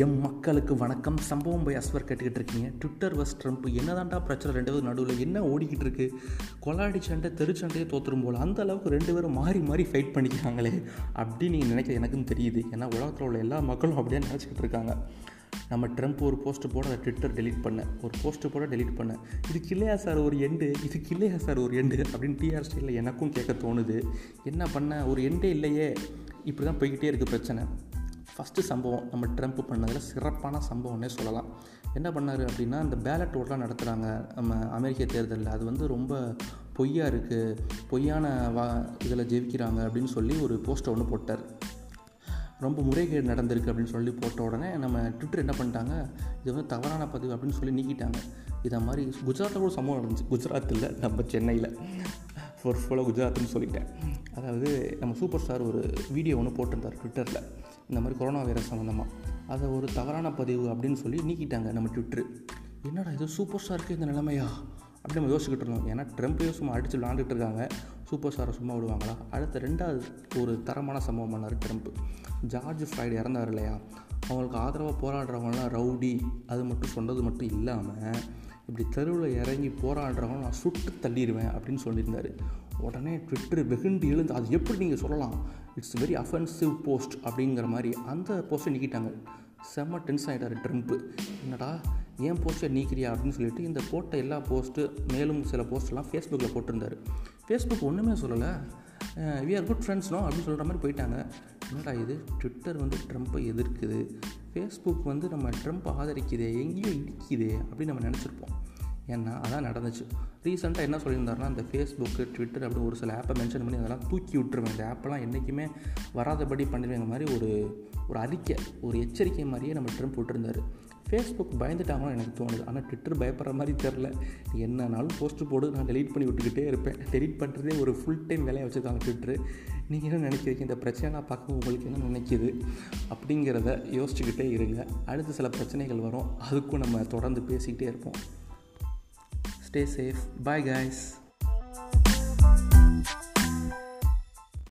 M மக்களுக்கு வணக்கம். சம்பவம் போய் அஸ்வர் கேட்டுக்கிட்டு இருக்கீங்க. ட்விட்டர் வஸ் ட்ரம்ப் என்னதான்டா பிரச்சனை? ரெண்டு பேரும் நடுவில் என்ன ஓடிக்கிட்டு இருக்கு? கொலாடி சண்டை தெருச்சண்டையே தோற்றுரும் போல். அந்த அளவுக்கு ரெண்டு பேரும் மாறி மாறி ஃபைட் பண்ணிக்கிறாங்களே. அப்படின்னு நீங்கள் நினைக்க எனக்கும் தெரியுது. ஏன்னா உலகத்தில் உள்ள எல்லா மக்களும் அப்படியே நினச்சிக்கிட்டு இருக்காங்க. நம்ம ட்ரம்ப் ஒரு போஸ்ட் போட அதை ட்விட்டர் டெலிட் பண்ண. ஒரு போஸ்ட் போட டெலிட் பண்ண. இதுக்கு இல்லையா சார் ஒரு எண்டு இதுக்கு இல்லையா சார் ஒரு எண்டு அப்படின்னு டிஆர் ஸ்டைலில் எனக்கும் கேட்க தோணுது. என்ன பண்ண? ஒரு எண்டே இல்லையே. இப்படி தான் போய்கிட்டே இருக்குது பிரச்சனை. ஃபஸ்ட்டு சம்பவம் நம்ம ட்ரம்ப் பண்ணதில் சிறப்பான சம்பவம்னே சொல்லலாம். என்ன பண்ணார் அப்படின்னா இந்த பேலட் ஓட்டெலாம் நடத்துகிறாங்க நம்ம அமெரிக்க தேர்தலில். அது வந்து ரொம்ப பொய்யாக இருக்குது பொய்யான வா இதில் ஜெயிக்கிறாங்க அப்படின்னு சொல்லி ஒரு போஸ்ட்டை ஒன்று போட்டார். ரொம்ப முறைகேடு நடந்திருக்கு அப்படின்னு சொல்லி போட்ட உடனே நம்ம ட்விட்டர் என்ன பண்ணிட்டாங்க? இது வந்து தவறான பதிவு அப்படின்னு சொல்லி நீக்கிட்டாங்க. இதை மாதிரி குஜராத்தில் கூட சம்பவம் நடந்துச்சு. குஜராத்தில் நம்ம சென்னையில். ஃபோர் ஃபுல்லாக குஜராத்னு சொல்லிட்டேன். அதாவது நம்ம சூப்பர் ஸ்டார் ஒரு வீடியோ ஒன்று போட்டிருந்தார் ட்விட்டரில் இந்த மாதிரி கொரோனா வைரஸ் சம்மந்தமாக அதை ஒரு தவறான பதிவு அப்படின்னு சொல்லி நீக்கிட்டாங்க நம்ம ட்விட்டரு என்னடா இது சூப்பர் ஸ்டாருக்கு இந்த நிலைமையா? அப்படி நம்ம யோசிச்சுக்கிட்டு இருந்தோம். ஏன்னா ட்ரம்ப்பையும் சும்மா அடித்து விளாண்டுட்டு இருக்காங்க. சூப்பர் ஸ்டாரை சும்மா விடுவாங்களா? அடுத்த ரெண்டாவது ஒரு தரமான சம்பவம் பண்ணார் ட்ரம்ப் ஜார்ஜ் ஃப்ரைடு இறந்தார் இல்லையா? அவங்களுக்கு ஆதரவாக போராடுறவங்களாம் ரவுடி அது மட்டும் சொன்னது மட்டும் இல்லாமல் இப்படி தெருவில் இறங்கி போராடுறவங்க நான் சுட்டு தள்ளிடுவேன் அப்படின்னு சொல்லியிருந்தார். உடனே ட்விட்டர் வெகுண்டு எழுந்து அது எப்படி நீங்கள் சொல்லலாம்? இட்ஸ் வெரி அஃபென்சிவ் போஸ்ட் அப்படிங்கிற மாதிரி அந்த போஸ்ட்டை நீக்கிட்டாங்க. செம்ம டென்ஸ் ஆகிட்டார் ட்ரம்ப்பு என்னடா ஏன் போஸ்ட்டை நீக்கிறியா அப்படின்னு சொல்லிட்டு இந்த போட்ட எல்லா போஸ்ட்டு மேலும் சில போஸ்ட்லாம் ஃபேஸ்புக்கில் போட்டிருந்தார். ஃபேஸ்புக் ஒன்றுமே சொல்லலை. வி ஆர் குட் ஃப்ரெண்ட்ஸ்னோ அப்படின்னு சொல்கிற மாதிரி போயிட்டாங்க. என்னடா இது? ட்விட்டர் வந்து ட்ரம்ப்பை எதிர்க்குது. ஃபேஸ்புக் வந்து நம்ம ட்ரம்ப் ஆதரிக்குது எங்கேயோ இடிக்குது அப்படின்னு நம்ம நினச்சிருப்போம். ஏன்னா அதான் நடந்துச்சு. ரீசெண்டாக என்ன சொல்லியிருந்தாருன்னா இந்த ஃபேஸ்புக்கு ட்விட்டர் அப்படி ஒரு சில ஆப்பை மென்ஷன் பண்ணி அதெல்லாம் தூக்கி விட்டுருவேன். இந்த ஆப்பெல்லாம் என்றைக்குமே வராதபடி பண்ணிடுவேங்க மாதிரி ஒரு ஒரு அறிக்கை ஒரு எச்சரிக்கை மாதிரியே நம்ம ட்ரம்ப் விட்டுருந்தார். ஃபேஸ்புக் பயந்துட்டாங்கன்னு எனக்கு தோணுது. ஆனால் ட்விட்டர் பயப்படுற மாதிரி தெரில என்னன்னாலும் போஸ்ட்டு போடு நான் டெலீட் பண்ணி விட்டுக்கிட்டே இருப்பேன். டெலீட் பண்ணுறதே ஒரு ஃபுல் டைம் வேலையை வச்சுருக்காங்க ட்விட்டரு நீங்கள் என்ன நினைக்கிறீங்க? இந்த பிரச்சனைலாம் பார்க்க உங்களுக்கு என்ன நினைக்கிது? அப்படிங்கிறத யோசிச்சுக்கிட்டே இருங்க. அடுத்து சில பிரச்சனைகள் வரும். அதுக்கும் நம்ம தொடர்ந்து பேசிக்கிட்டே இருப்போம். Stay safe bye guys